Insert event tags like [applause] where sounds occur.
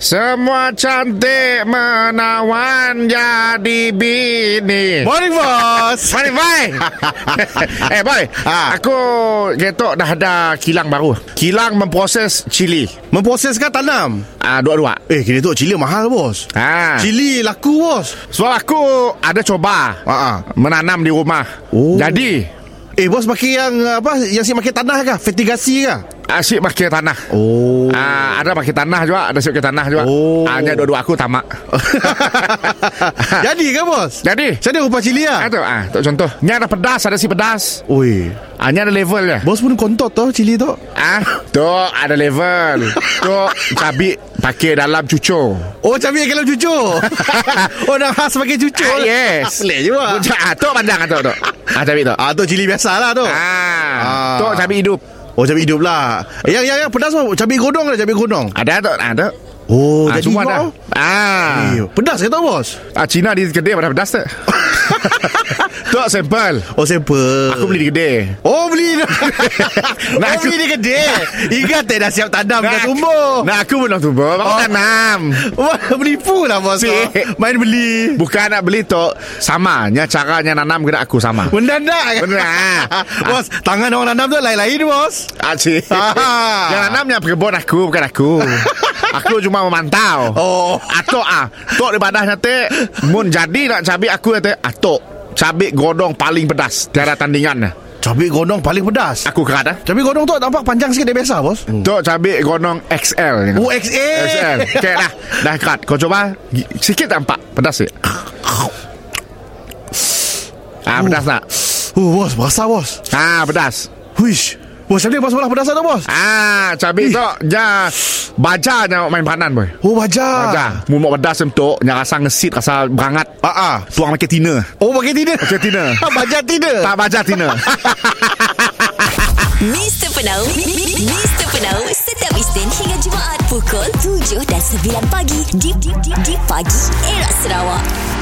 Semua cantik menawan jadi bini Morning, bos. Morning, boy [laughs] Eh, boy Ha. Aku getok dah ada kilang baru Kilang memproses cili Memproseskan tanam. Ah, Dua-dua Eh, kini tu cili mahal, bos. Ah. Cili laku, bos. Sebab aku ada coba Ah, ah. Menanam di rumah Oh. Jadi Eh, bos pakai yang apa? Yang si pakai tanah kah? Fertigasi kah? Asyik pakai tanah Oh. Ah, ada pakai tanah juga, ada pakai tanah juga. Oh. Hanya dua-dua aku tamak. [laughs] Jadi ke, bos? Jadi, Macam mana rupa cili ah ah? tu ah, tu contoh. Ni ada pedas, ada si pedas. Ah, ni ada level dia. Bos pun kontot tu cili tu. Ah, tu ada level. [laughs] tu cabai pakai dalam cucur. Oh, cabai kalau cucu. [laughs] oh, dah khas pakai cucu. Ah, yes. Pelik juga. Ah, tu panjang tu tu. Ah, cabai tu. Ah, tu cili biasa lah tu. Ah, Ah. tu cabai hidup. Oh, cabai hidup lah. Yang yang yang pedas tu cabai godong lah, cabai godong. Ada tu, ada. Oh, Ah, jadi semua ada. Ah. Eh, pedas ke tu, bos? Ah, Cina di kedai pada pedas tu. [laughs] tu sampel. Oh, sampel. Aku beli di kedai. Oh beli Nah, [laughs] Nah, oh, aku- beli di kedai Ingat tak dah siap tanam Dah tumbuh Nah, aku belum tumbuh. Aku Oh. tanam. Wah menipu lah bos. Main beli Bukan nak beli tu Samanya caranya nanam kena aku sama Mendandak kan Benar. [laughs] Bos Tangan orang nanam tu lain-lain bos Asyik [laughs] Ah. Yang nanamnya pekebun aku Bukan aku Aku cuma memantau Oh Atok ah Tok di badah nanti Mun jadi nak cabai aku nanti Atok Cabai godong paling pedas Tiada tandingan Cabai godong paling pedas? Aku kerat ah. Cabai godong tu nampak panjang sikit dari biasa bos. Tok cabai godong XL Oh XA XL Okay dah. Dah kerat. Kau coba Gi- Sikit nampak? Pedas sikit. Ah pedas tak? Oh bos Berasa bos. Ah pedas. Huish Bos ni bos malah pedas tu bos Ah, cabai tu ja baja nya main panan boy. Oh baja Baja. Mu mau pedas untuk nya rasa ngesit rasa berangat. Ah ah. Tuang pakai tina. Oh pakai tidak Pakai tina. [laughs] Baja tidak tak baja tina. [laughs] Mr. Penau Mr. Penau Setiap Isnin hingga Jumaat Pukul 7 dan 9 pagi Di, di, di, di pagi Era Sarawak